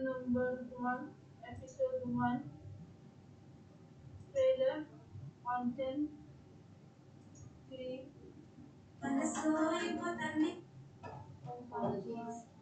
season number one, episode one, trailer content, 3. apologies.